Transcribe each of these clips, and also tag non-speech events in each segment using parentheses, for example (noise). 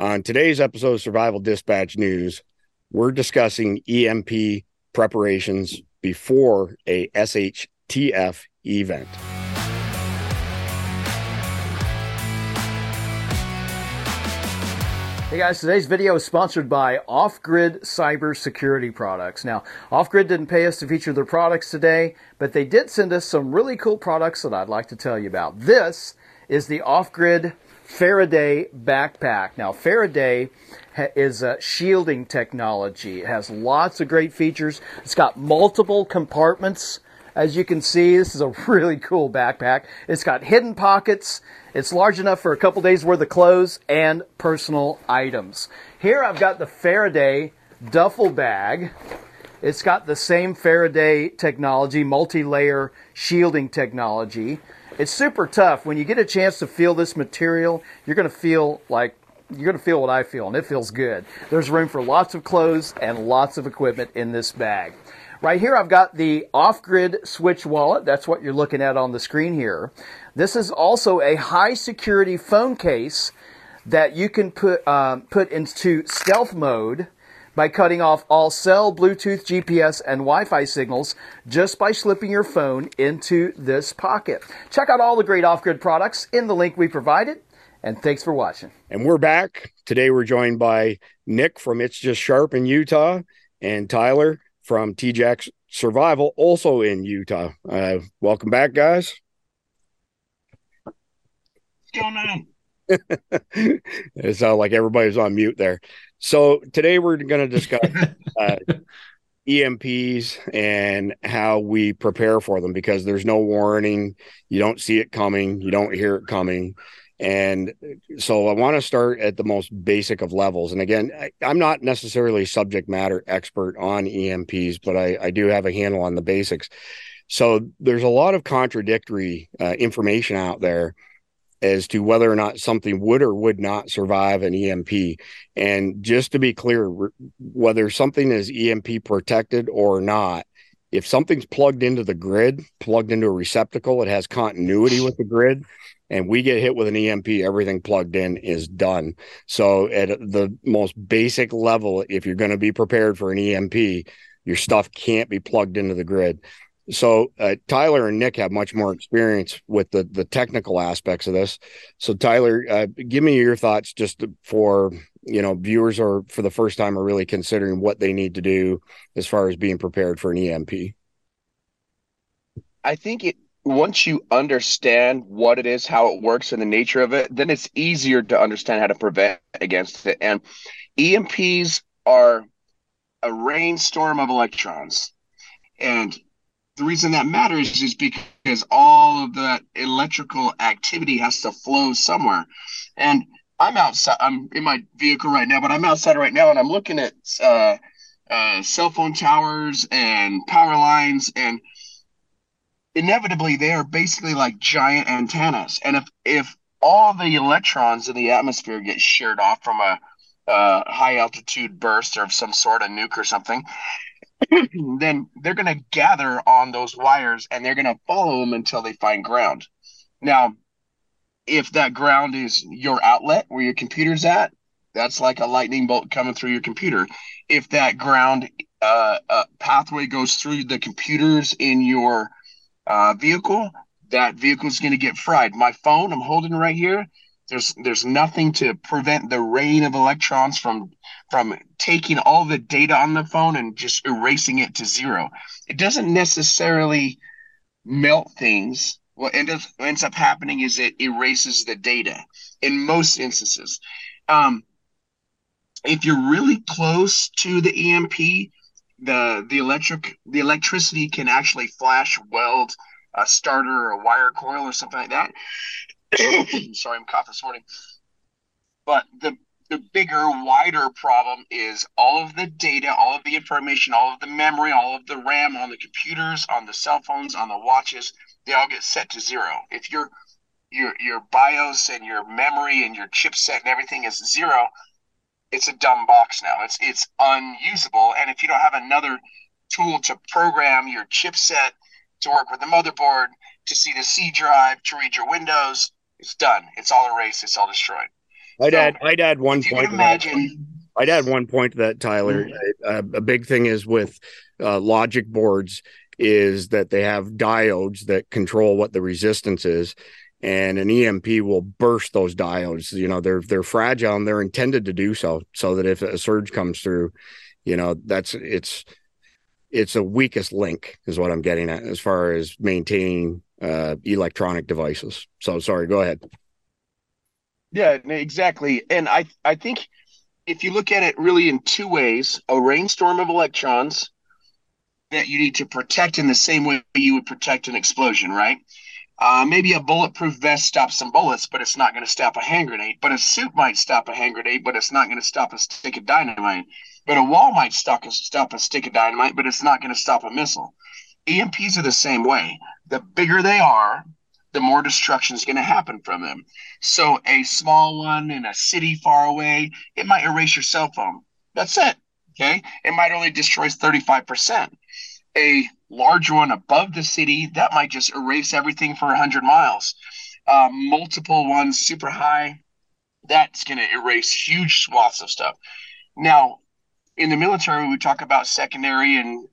On today's episode of Survival Dispatch News, we're discussing EMP preparations before a SHTF event. Hey guys, today's video is sponsored by Off Grid Cybersecurity Products. Now, Off Grid didn't pay us to feature their products today, but they did send us some really cool products that I'd like to tell you about. This is the Off Grid Faraday backpack. Now, Faraday is a shielding technology. It has lots of great features. It's got multiple compartments. As you can see, this is a (laughs) really cool backpack. It's got hidden pockets. It's large enough for a couple days worth of clothes and personal items. Here I've got the Faraday duffel bag. It's got the same Faraday technology, multi-layer shielding technology. It's super tough. When you get a chance to feel this material, you're going to feel like you're going to feel what I feel, and it feels good. There's room for lots of clothes and lots of equipment in this bag. Right here, I've got the off-grid switch wallet. That's what you're looking at on the screen here. This is also a high security phone case that you can put, um, put into stealth mode by cutting off all cell, Bluetooth, GPS, and Wi-Fi signals just by slipping your phone into this pocket. Check out all the great off-grid products in the link we provided. And thanks for watching. And we're back. Today we're joined by Nick from It's Just Sharp in Utah and Tyler from TJack Survival, also in Utah. Uh, welcome back, guys. What's going on? (laughs) it sounded like everybody's on mute there. So today we're going to discuss uh, EMPs and how we prepare for them because there's no warning. You don't see it coming. You don't hear it coming. And so I want to start at the most basic of levels. And again, I, am not necessarily subject matter expert on EMPs, but I, I, do have a handle on the basics. So there's a lot of contradictory uh, information out there as to whether or not something would or would not survive an EMP. And just to be clear, whether something is EMP protected or not, if something's plugged into the grid, plugged into a receptacle, it has continuity with the grid and we get hit with an EMP, everything plugged in is done. So at the most basic level, if you're going to be prepared for an EMP, your stuff can't be plugged into the grid. So uh, Tyler and Nick have much more experience with the the technical aspects of this. So Tyler, uh, give me your thoughts just for you know viewers or for the first time are really considering what they need to do as far as being prepared for an EMP. I think it once you understand what it is, how it works, and the nature of it, then it's easier to understand how to prevent against it. And EMPs are a rainstorm of electrons. And the reason that matters is because all of that electrical activity has to flow somewhere. And I'm outside, I'm in my vehicle right now, but I'm outside right now and I'm looking at uh, uh, cell phone towers and power lines and inevitably they are basically like giant antennas. And if if all the electrons in the atmosphere get sheared off from a, a high altitude burst or of some sort of nuke or something, (clears throat) then they're going to gather on those wires and they're going to follow them until they find ground. Now, if that ground is your outlet where your computer's at, that's like a lightning bolt coming through your computer. If that ground uh, uh, pathway goes through the computers in your uh, vehicle, that vehicle is going to get fried. My phone, I'm holding right here. There's there's nothing to prevent the rain of electrons from from taking all the data on the phone and just erasing it to zero. It doesn't necessarily melt things. What ends up, ends up happening is it erases the data in most instances. Um, if you're really close to the EMP, the the electric the electricity can actually flash weld a starter or a wire coil or something like that. (coughs) Sorry, I'm coughing this morning. But the the bigger, wider problem is all of the data, all of the information, all of the memory, all of the RAM on the computers, on the cell phones, on the watches, they all get set to zero. If your your your BIOS and your memory and your chipset and everything is zero, it's a dumb box now. It's it's unusable. And if you don't have another tool to program your chipset to work with the motherboard, to see the C drive, to read your Windows, it's done. It's all erased. It's all destroyed. I'd so, add I'd add one point. imagine. I'd add one point to that, Tyler. Mm-hmm. a big thing is with uh, logic boards is that they have diodes that control what the resistance is, and an EMP will burst those diodes. You know, they're they're fragile and they're intended to do so, so that if a surge comes through, you know, that's it's it's a weakest link is what I'm getting at as far as maintaining uh, electronic devices. So sorry, go ahead. Yeah, exactly. And I I think if you look at it really in two ways, a rainstorm of electrons that you need to protect in the same way you would protect an explosion, right? Uh, maybe a bulletproof vest stops some bullets, but it's not going to stop a hand grenade. But a suit might stop a hand grenade, but it's not going to stop a stick of dynamite. But a wall might stop a, stop a stick of dynamite, but it's not going to stop a missile. EMPs are the same way. The bigger they are, the more destruction is going to happen from them. So a small one in a city far away, it might erase your cell phone. That's it. Okay. It might only destroy 35%. A large one above the city, that might just erase everything for 100 miles. Uh, multiple ones super high, that's going to erase huge swaths of stuff. Now, in the military, we talk about secondary and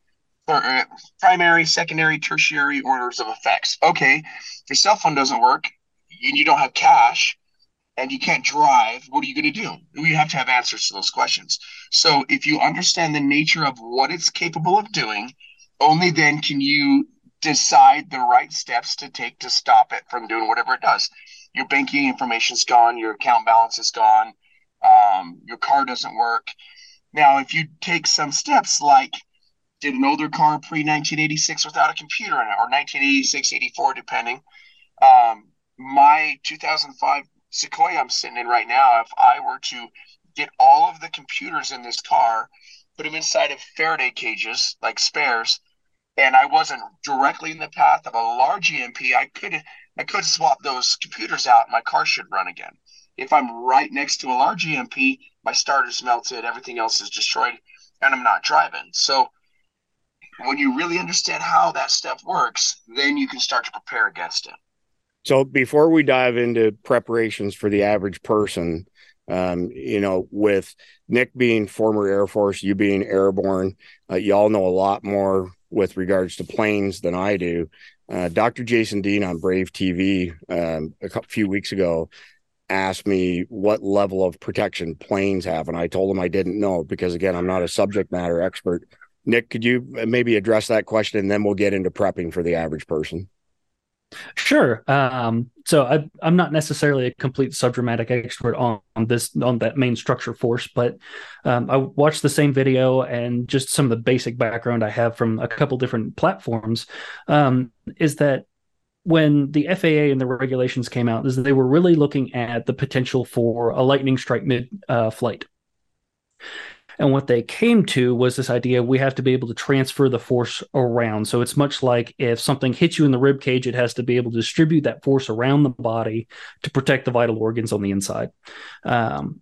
uh, primary, secondary, tertiary orders of effects. Okay, your cell phone doesn't work and you don't have cash and you can't drive, what are you going to do? You have to have answers to those questions. So if you understand the nature of what it's capable of doing, only then can you decide the right steps to take to stop it from doing whatever it does. Your banking information's gone, your account balance is gone, um, your car doesn't work. Now, if you take some steps like did an older car pre 1986 without a computer in it, or 1986, 84, depending. Um, my 2005 Sequoia I'm sitting in right now, if I were to get all of the computers in this car, put them inside of Faraday cages like spares, and I wasn't directly in the path of a large EMP, I could I could swap those computers out and my car should run again. If I'm right next to a large EMP, my starter's melted, everything else is destroyed, and I'm not driving. So when you really understand how that stuff works, then you can start to prepare against it. So before we dive into preparations for the average person, um, you know, with Nick being former Air Force, you being airborne, uh, you all know a lot more with regards to planes than I do. Uh, Dr. Jason Dean on Brave TV um, a couple, few weeks ago asked me what level of protection planes have, and I told him I didn't know because again, I'm not a subject matter expert Nick, could you maybe address that question and then we'll get into prepping for the average person? Sure. Um, so I, am not necessarily a complete subdramatic expert on, on, this on that main structure force, but um, I watched the same video and just some of the basic background I have from a couple different platforms um, is that when the FAA and the regulations came out, is that they were really looking at the potential for a lightning strike mid uh, flight. And what they came to was this idea we have to be able to transfer the force around. So it's much like if something hits you in the rib cage, it has to be able to distribute that force around the body to protect the vital organs on the inside. Um,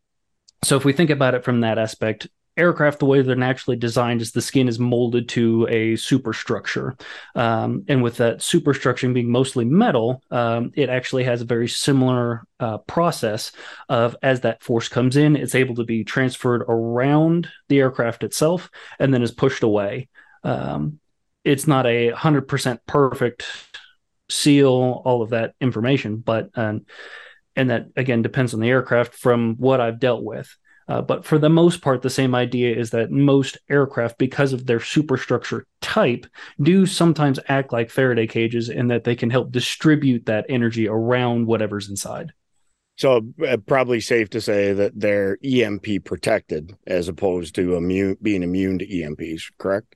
so if we think about it from that aspect, aircraft, the way they're naturally designed is the skin is molded to a superstructure. Um, and with that superstructure being mostly metal, um, it actually has a very similar uh, process of as that force comes in, it's able to be transferred around the aircraft itself and then is pushed away. Um, it's not a 100% perfect seal, all of that information, but, um, and that again depends on the aircraft from what I've dealt with. Uh, but for the most part, the same idea is that most aircraft, because of their superstructure type, do sometimes act like Faraday cages in that they can help distribute that energy around whatever's inside. So, uh, probably safe to say that they're EMP protected as opposed to immune, being immune to EMPs, correct?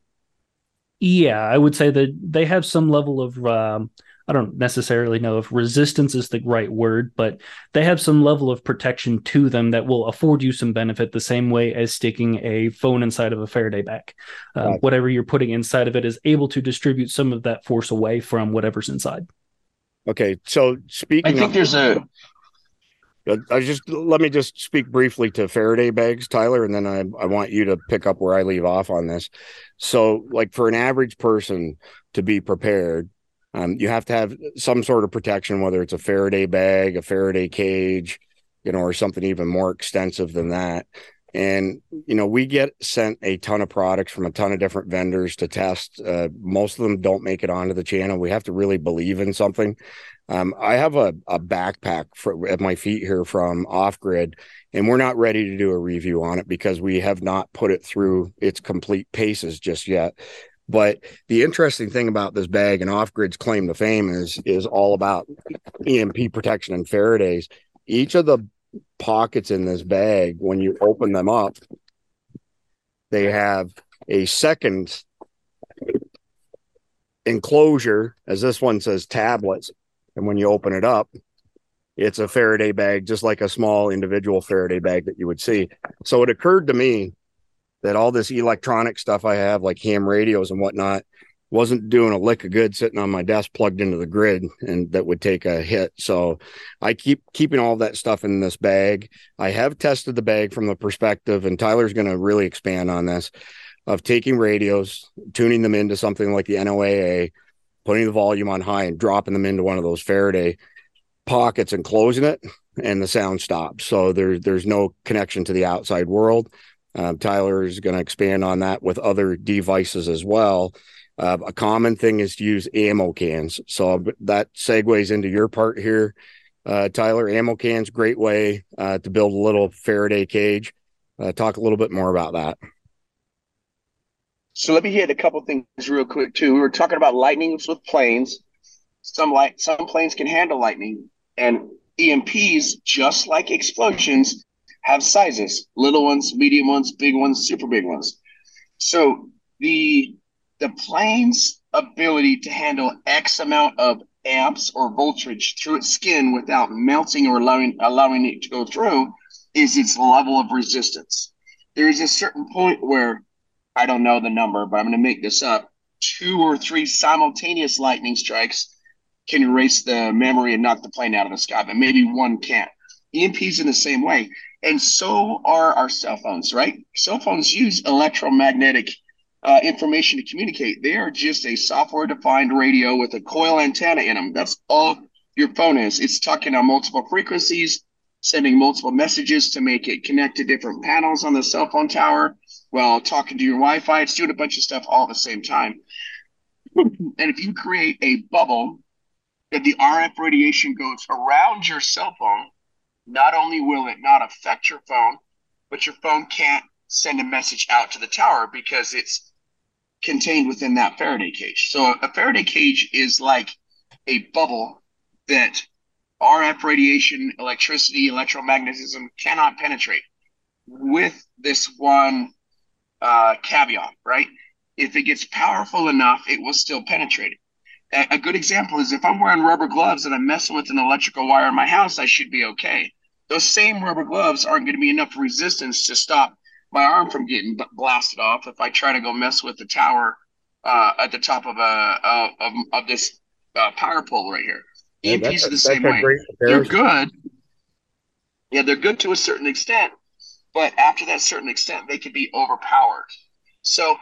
Yeah, I would say that they have some level of um, I don't necessarily know if resistance is the right word, but they have some level of protection to them that will afford you some benefit the same way as sticking a phone inside of a Faraday bag. Uh, right. Whatever you're putting inside of it is able to distribute some of that force away from whatever's inside. Okay. So speaking I think of, there's a I just let me just speak briefly to Faraday bags, Tyler, and then I, I want you to pick up where I leave off on this. So, like for an average person to be prepared, um, you have to have some sort of protection, whether it's a Faraday bag, a Faraday cage, you know, or something even more extensive than that. And, you know, we get sent a ton of products from a ton of different vendors to test. Uh, most of them don't make it onto the channel. We have to really believe in something. Um, I have a, a backpack for, at my feet here from Off Grid, and we're not ready to do a review on it because we have not put it through its complete paces just yet. But the interesting thing about this bag and Off Grid's claim to fame is is all about EMP protection and Faraday's. Each of the pockets in this bag, when you open them up, they have a second enclosure, as this one says tablets. And when you open it up, it's a Faraday bag, just like a small individual Faraday bag that you would see. So it occurred to me that all this electronic stuff I have, like ham radios and whatnot, wasn't doing a lick of good sitting on my desk plugged into the grid and that would take a hit. So I keep keeping all that stuff in this bag. I have tested the bag from the perspective, and Tyler's going to really expand on this of taking radios, tuning them into something like the NOAA, putting the volume on high and dropping them into one of those Faraday pockets and closing it and the sound stops. So there's there's no connection to the outside world. Um, Tyler is going to expand on that with other devices as well. Uh, a common thing is to use ammo cans. So that segues into your part here, uh, Tyler. Ammo cans, great way uh, to build a little Faraday cage. Uh, talk a little bit more about that. So let me hit a couple things real quick too. We were talking about lightnings with planes. Some light, some planes can handle lightning, and EMPs, just like explosions, have sizes: little ones, medium ones, big ones, super big ones. So the the plane's ability to handle X amount of amps or voltage through its skin without melting or allowing allowing it to go through is its level of resistance. There is a certain point where I don't know the number, but I'm going to make this up. Two or three simultaneous lightning strikes can erase the memory and knock the plane out of the sky, but maybe one can't. EMPs in the same way, and so are our cell phones. Right? Cell phones use electromagnetic uh, information to communicate. They are just a software defined radio with a coil antenna in them. That's all your phone is. It's talking on multiple frequencies, sending multiple messages to make it connect to different panels on the cell phone tower while talking to your Wi Fi. It's doing a bunch of stuff all at the same time. and if you create a bubble that the RF radiation goes around your cell phone, not only will it not affect your phone, but your phone can't send a message out to the tower because it's contained within that Faraday cage. So a Faraday cage is like a bubble that RF radiation, electricity, electromagnetism cannot penetrate. With this one uh, caveat, right? If it gets powerful enough, it will still penetrate it. A, a good example is if I'm wearing rubber gloves and I'm messing with an electrical wire in my house, I should be okay. Those same rubber gloves aren't going to be enough resistance to stop my arm from getting blasted off if I try to go mess with the tower uh, at the top of a uh, of, of this uh, power pole right here. Yeah, EMPs are the same way. They're good. Yeah, they're good to a certain extent, but after that certain extent, they can be overpowered. So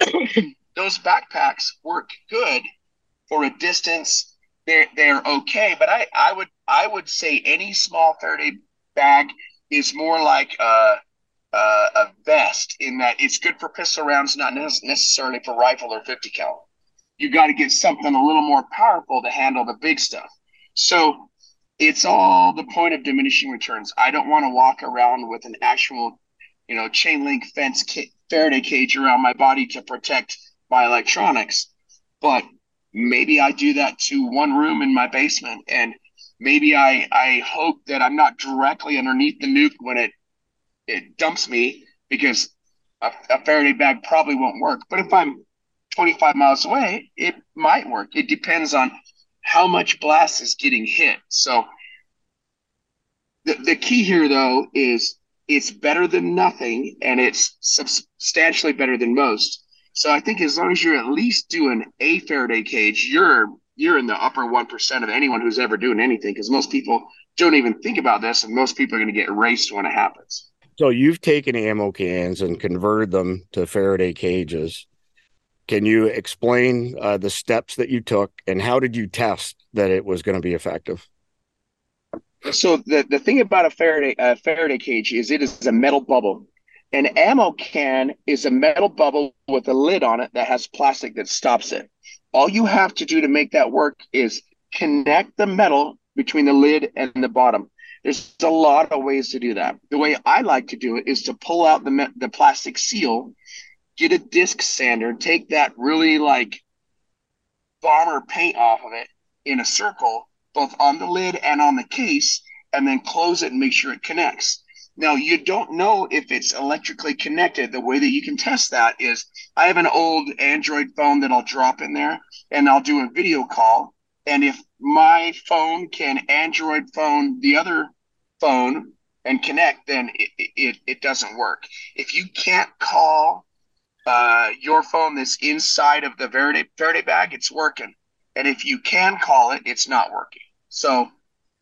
(clears throat) those backpacks work good for a distance. They're they're okay, but I I would I would say any small Faraday bag is more like uh, a vest in that it's good for pistol rounds, not necessarily for rifle or 50 cal. You got to get something a little more powerful to handle the big stuff. So it's all the point of diminishing returns. I don't want to walk around with an actual, you know, chain link fence ca- Faraday cage around my body to protect my electronics. But maybe I do that to one room in my basement and maybe I, I hope that I'm not directly underneath the nuke when it it dumps me because a, a Faraday bag probably won't work. But if I'm 25 miles away, it might work. It depends on how much blast is getting hit. So the, the key here, though, is it's better than nothing and it's substantially better than most. So I think as long as you're at least doing a Faraday cage, you're you're in the upper one percent of anyone who's ever doing anything because most people don't even think about this, and most people are going to get raced when it happens. So you've taken ammo cans and converted them to Faraday cages. Can you explain uh, the steps that you took and how did you test that it was going to be effective? So the, the thing about a Faraday a Faraday cage is it is a metal bubble. An ammo can is a metal bubble with a lid on it that has plastic that stops it. All you have to do to make that work is connect the metal between the lid and the bottom. There's a lot of ways to do that. The way I like to do it is to pull out the the plastic seal, get a disc sander, take that really like bomber paint off of it in a circle, both on the lid and on the case, and then close it and make sure it connects. Now, you don't know if it's electrically connected. The way that you can test that is I have an old Android phone that I'll drop in there and I'll do a video call. And if my phone can Android phone the other phone and connect, then it, it, it doesn't work. If you can't call uh, your phone that's inside of the Faraday, Faraday bag, it's working. And if you can call it, it's not working. So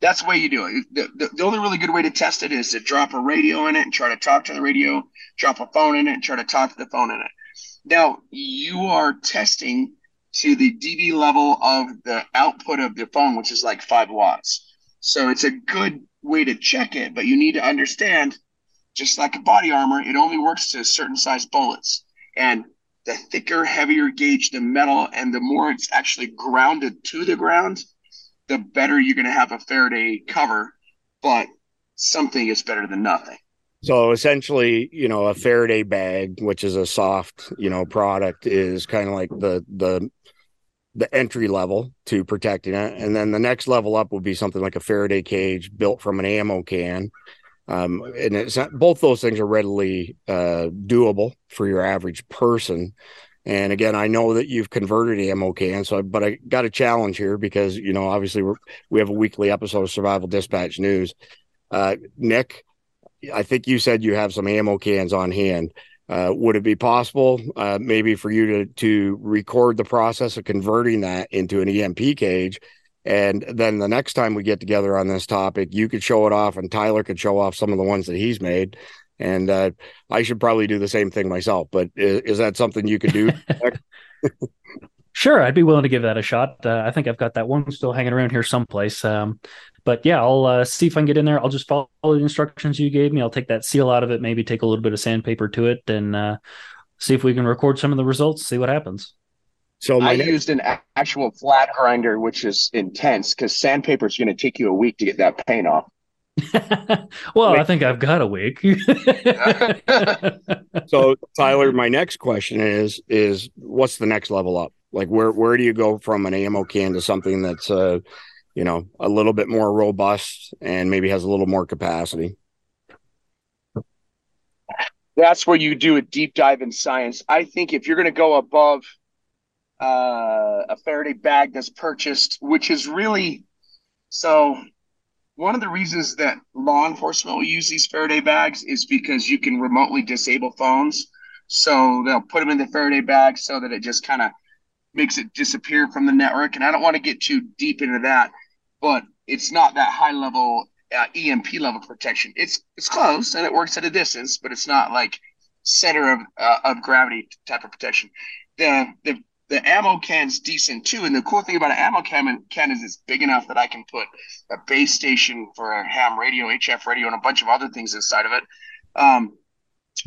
that's the way you do it. The, the, the, only really good way to test it is to drop a radio in it and try to talk to the radio, drop a phone in it and try to talk to the phone in it. Now, you are testing to the dB level of the output of the phone, which is like five watts. So it's a good way to check it, but you need to understand, just like a body armor, it only works to certain size bullets. And the thicker, heavier gauge the metal, and the more it's actually grounded to the ground, the better you're going to have a Faraday cover, but something is better than nothing. So essentially, you know, a Faraday bag, which is a soft, you know, product, is kind of like the the the entry level to protecting it, and then the next level up would be something like a Faraday cage built from an ammo can. Um, and it's not, both those things are readily uh, doable for your average person. And again, I know that you've converted ammo can, so but I got a challenge here because you know obviously we we have a weekly episode of Survival Dispatch News. Uh, Nick, I think you said you have some ammo cans on hand. Uh, would it be possible, uh, maybe, for you to to record the process of converting that into an EMP cage, and then the next time we get together on this topic, you could show it off, and Tyler could show off some of the ones that he's made, and uh, I should probably do the same thing myself. But is, is that something you could do? (laughs) sure, I'd be willing to give that a shot. Uh, I think I've got that one still hanging around here someplace. Um, but yeah, I'll uh, see if I can get in there. I'll just follow the instructions you gave me. I'll take that seal out of it, maybe take a little bit of sandpaper to it, and uh, see if we can record some of the results. See what happens. So I next- used an actual flat grinder, which is intense because sandpaper is going to take you a week to get that paint off. (laughs) well, Wait. I think I've got a week. (laughs) so, Tyler, my next question is: is what's the next level up? Like, where where do you go from an ammo can to something that's, uh, you know, a little bit more robust and maybe has a little more capacity? That's where you do a deep dive in science. I think if you're going to go above uh, a Faraday bag that's purchased, which is really so one of the reasons that law enforcement will use these Faraday bags is because you can remotely disable phones. So they'll put them in the Faraday bag so that it just kind of makes it disappear from the network. And I don't want to get too deep into that, but it's not that high level uh, EMP level protection. It's it's close and it works at a distance, but it's not like center of uh, of gravity type of protection. The the the ammo can's decent too. And the cool thing about an ammo can, can is it's big enough that I can put a base station for a ham radio, HF radio, and a bunch of other things inside of it. Um,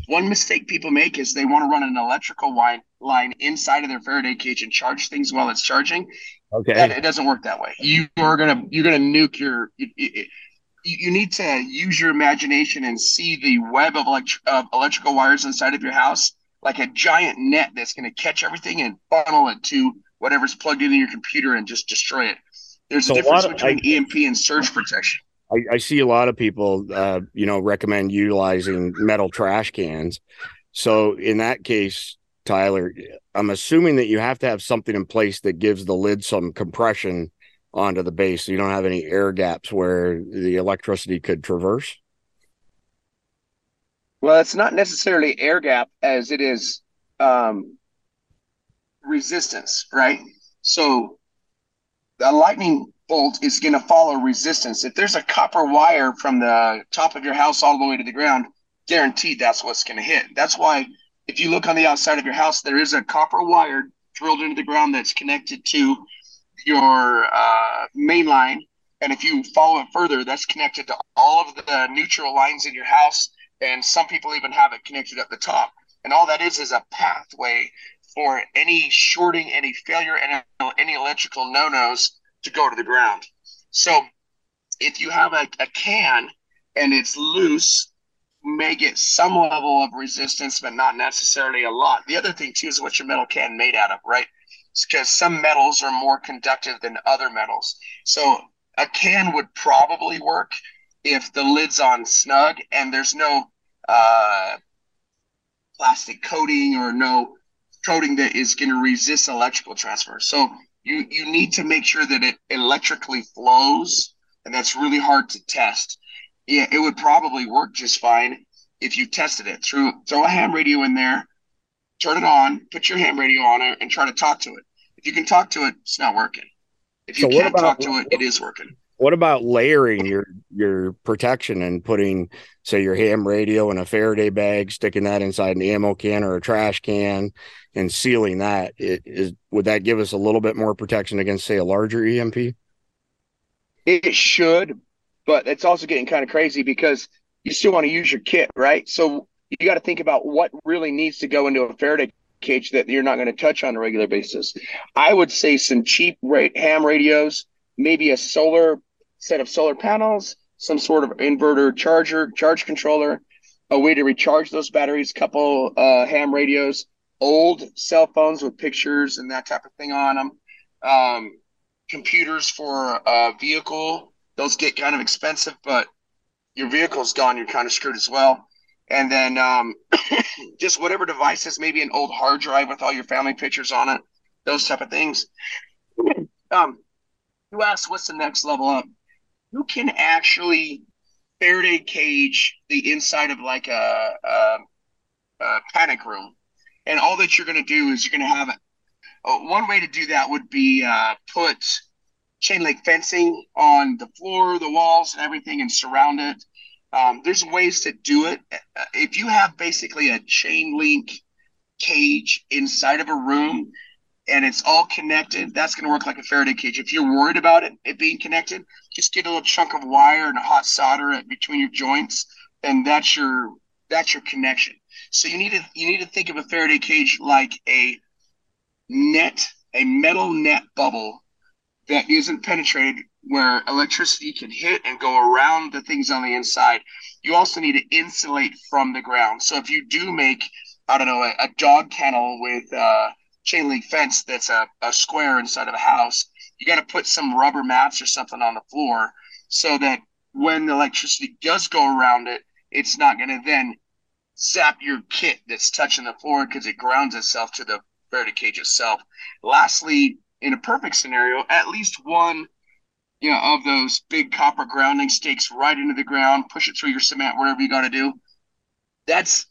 one mistake people make is they want to run an electrical line line inside of their Faraday cage and charge things while it's charging. Okay, that, it doesn't work that way. You are gonna you're gonna nuke your. It, you need to use your imagination and see the web of, elect- of electrical wires inside of your house like a giant net that's going to catch everything and funnel it to whatever's plugged into your computer and just destroy it. There's so a difference a of, between I, EMP and surge protection. I, I, see a lot of people, uh, you know, recommend utilizing metal trash cans. So in that case, Tyler, I'm assuming that you have to have something in place that gives the lid some compression onto the base, so you don't have any air gaps where the electricity could traverse. Well, it's not necessarily air gap as it is um, resistance, right? So a lightning bolt is going to follow resistance. If there's a copper wire from the top of your house all the way to the ground, guaranteed that's what's going to hit. That's why if you look on the outside of your house, there is a copper wire drilled into the ground that's connected to your uh, main line And if you follow it further, that's connected to all of the neutral lines in your house. And some people even have it connected at the top. And all that is is a pathway for any shorting, any failure, and any electrical no nos to go to the ground. So if you have a, a can and it's loose, may get some level of resistance, but not necessarily a lot. The other thing too is what your metal can made out of, right? because some metals are more conductive than other metals. So a can would probably work if the lid's on snug and there's no uh, plastic coating or no coating that is going to resist electrical transfer. So you you need to make sure that it electrically flows, and that's really hard to test. Yeah, it would probably work just fine if you tested it. Through throw a ham radio in there, turn it on, put your ham radio on it, and try to talk to it. If you can talk to it, it's not working. If you so can't about, talk to it, it is working. What about layering your your protection and putting, say, your ham radio in a Faraday bag, sticking that inside an ammo can or a trash can, and sealing that? It, is would that give us a little bit more protection against, say, a larger EMP? It should, but it's also getting kind of crazy because you still want to use your kit, right? So you got to think about what really needs to go into a Faraday cage that you're not going to touch on a regular basis. I would say some cheap ham radios, maybe a solar set of solar panels, some sort of inverter charger, charge controller, a way to recharge those batteries, couple uh, ham radios, old cell phones with pictures and that type of thing on them, um, computers for a vehicle. Those get kind of expensive, but your vehicle's gone, you're kind of screwed as well and then um, (coughs) just whatever devices, maybe an old hard drive with all your family pictures on it, those type of things. (coughs) Um, you asked what's the next level up? You can actually Faraday cage the inside of like a, a, a panic room, and all that you're going to do is you're going to have uh, one way to do that would be uh, put chain link fencing on the floor, the walls, and everything, and surround it um, there's ways to do it. Uh, if you have basically a chain link cage inside of a room and it's all connected, that's going to work like a Faraday cage. If you're worried about it, it being connected, just get a little chunk of wire and a hot solder it between your joints, and that's your that's your connection. So you need to you need to think of a Faraday cage like a net, a metal net bubble that isn't penetrated where electricity can hit and go around the things on the inside. You also need to insulate from the ground. So if you do make, I don't know, a, a dog kennel with uh, chain link fence that's a, a square inside of a house, you got to put some rubber mats or something on the floor so that when the electricity does go around it, it's not going to then zap your kit that's touching the floor because it grounds itself to the Faraday cage itself. Lastly, in a perfect scenario, at least one you know, of those big copper grounding stakes right into the ground, push it through your cement, whatever you got to do. That's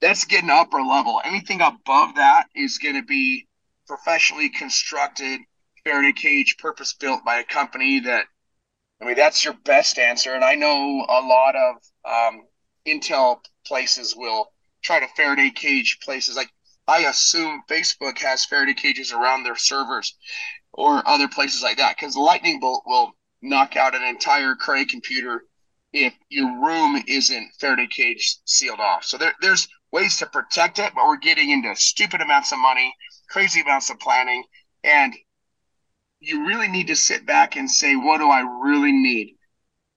that's getting upper level. Anything above that is going to be professionally constructed Faraday cage, purpose built by a company that. I mean, that's your best answer, and I know a lot of um, Intel places will try to Faraday cage places. Like I assume Facebook has Faraday cages around their servers or other places like that because lightning bolt will knock out an entire Cray computer if your room isn't Faraday cage sealed off. So there, there's ways to protect it, but we're getting into stupid amounts of money, crazy amounts of planning, and you really need to sit back and say, what do I really need?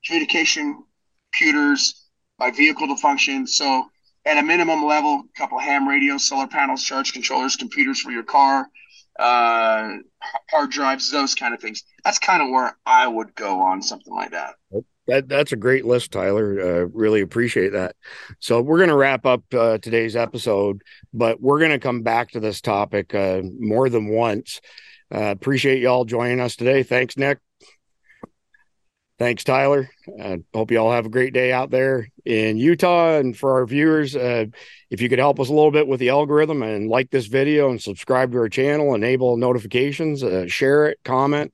Communication, computers, my vehicle to function. So at a minimum level, a couple ham radios, solar panels, charge controllers, computers for your car, uh, hard drives, those kind of things. That's kind of where I would go on something like that. That that's a great list, Tyler. Uh, really appreciate that. So we're going to wrap up uh, today's episode, but we're going to come back to this topic uh, more than once. Uh, appreciate y'all joining us today. Thanks, Nick. Thanks, Tyler. Uh, hope you all have a great day out there in Utah. And for our viewers, uh, if you could help us a little bit with the algorithm and like this video and subscribe to our channel, enable notifications, share it, comment,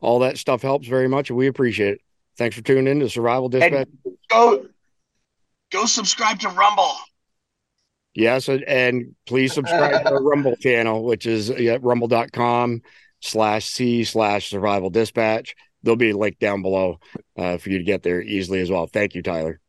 all that stuff helps very much. And we appreciate it. Thanks for tuning in to Survival Dispatch. And go, go subscribe to Rumble. Yes. And, please subscribe to our (laughs) Rumble channel, which is at rumble.com slash C slash survival dispatch. they'll be a link down below uh, for you to get there easily as well. Thank you, Tyler.